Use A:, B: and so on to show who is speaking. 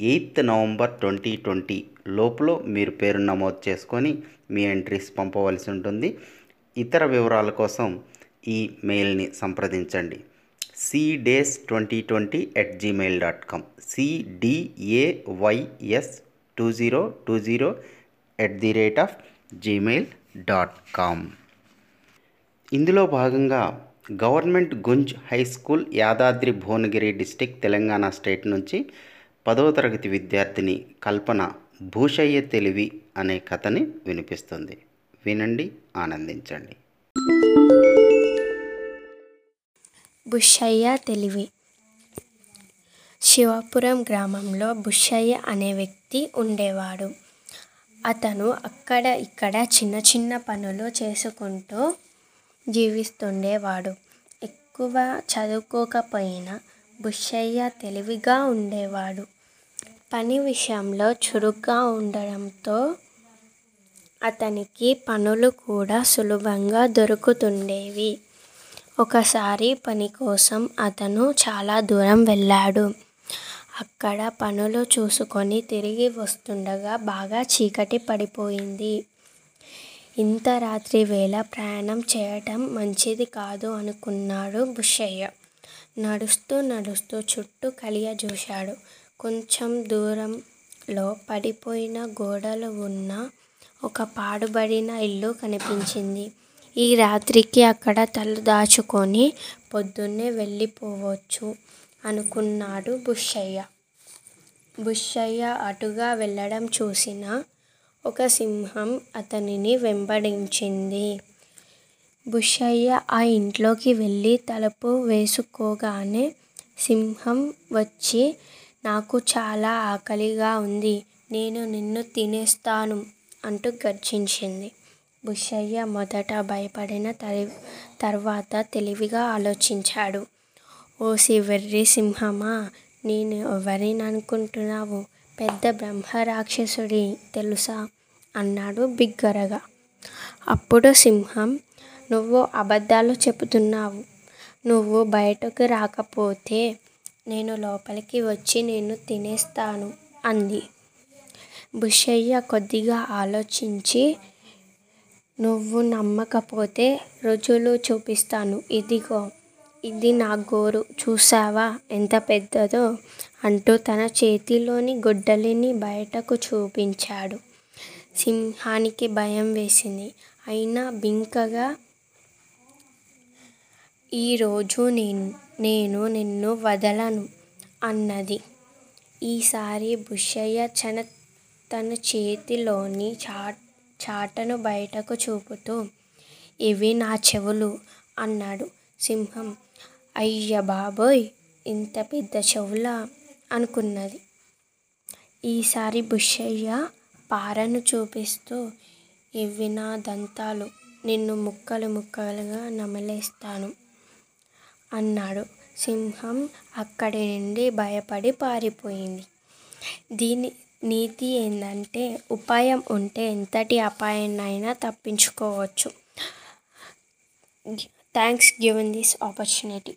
A: Eighth November twenty twenty లోపల మీరు పేరు నమోదు చేసుకొని మీ ఎంట్రీస్ పంపవలసి ఉంటుంది. ఇతర వివరాల కోసం ఈ మెయిల్ని సంప్రదించండి. Cdays twenty twenty at Gmail dot com CDAYS two zero two zero at the rate of Gmail dot com ఇందులో భాగంగా government Gunj high school Yadadri Bhuvanagiri district Telangana state నుంచి పదవ తరగతి విద్యార్థిని కల్పన భూషయ్య తెలివి అనే కథని వినిపిస్తుంది. వినండి ఆనందించండి.
B: బుషయ్య తెలివి. శివపురం గ్రామంలో బుషయ్య అనే వ్యక్తి ఉండేవాడు. అతను అక్కడ ఇక్కడ చిన్న చిన్న పనులు చేసుకుంటూ జీవిస్తుండేవాడు. ఎక్కువ చదువుకోకపోయినా బుషయ్య తెలివిగా ఉండేవాడు. పని విషయంలో చురుగ్గా ఉండడంతో అతనికి పనులు కూడా సులభంగా దొరుకుతుండేవి. ఒకసారి పని కోసం అతను చాలా దూరం వెళ్ళాడు. అక్కడ పనులు చూసుకొని తిరిగి వస్తుండగా బాగా చీకటి పడిపోయింది. ఇంత రాత్రి వేళ ప్రయాణం చేయటం మంచిది కాదు అనుకున్నాడు బుషయ్య. నడుస్తూ నడుస్తూ చుట్టూ కలియ చూశాడు కొంచెం దూరంలో పడిపోయిన గోడలు ఉన్న ఒక పాడుబడిన ఇల్లు కనిపించింది. ఈ రాత్రికి అక్కడ తల దాచుకొని పొద్దున్నే వెళ్ళిపోవచ్చు అనుకున్నాడు బుషయ్య. బుషయ్య అటుగా వెళ్ళడం చూసిన ఒక సింహం అతనిని వెంబడించింది. బుషయ్య ఆ ఇంట్లోకి వెళ్ళి తలుపు వేసుకోగానే సింహం వచ్చి నాకు చాలా ఆకలిగా ఉంది. నేను నిన్ను తినేస్తాను అంటూ గర్జించింది. బుషయ్య మొదట భయపడిన తరి తర్వాత తెలివిగా ఆలోచించాడు. ఓసి వెర్రి సింహమా నేను ఎవరిని అనుకుంటున్నావు పెద్ద బ్రహ్మ రాక్షసుడి తెలుసా? అన్నాడు బిగ్గరగా. అప్పుడు సింహం నువ్వు అబద్ధాలు చెబుతున్నావు నువ్వు బయటకు రాకపోతే నేను లోపలికి వచ్చి నేను తినేస్తాను అంది. బుషయ్య కొద్దిగా ఆలోచించి నువ్వు నమ్మకపోతే రుజువులు చూపిస్తాను ఇదిగో ఇది నా గోరు చూసావా ఎంత పెద్దదో అంటూ తన చేతిలోని గుడ్డలిని బయటకు చూపించాడు. సింహానికి భయం వేసింది. అయినా బింకగా ఈరోజు నేను నేను నిన్ను వదలను అన్నది. ఈసారి బుషయ్య చన తన చేతిలోని చా చాటను బయటకు చూపుతూ ఇవి నా చెవులు అన్నాడు సింహం. అయ్య బాబోయ్ ఇంత పెద్ద చెవులా అనుకున్నది. ఈసారి బుషయ్య పారను చూపిస్తూ ఇవి నా దంతాలు నిన్ను ముక్కలు ముక్కలుగా నమలేస్తాను. అన్నాడు. సింహం అక్కడి నుండి భయపడి పారిపోయింది. దీని నీతి ఏంటంటే ఉపాయం ఉంటే ఎంతటి అపాయాన్నైనా తప్పించుకోవచ్చు. Thanks given this opportunity.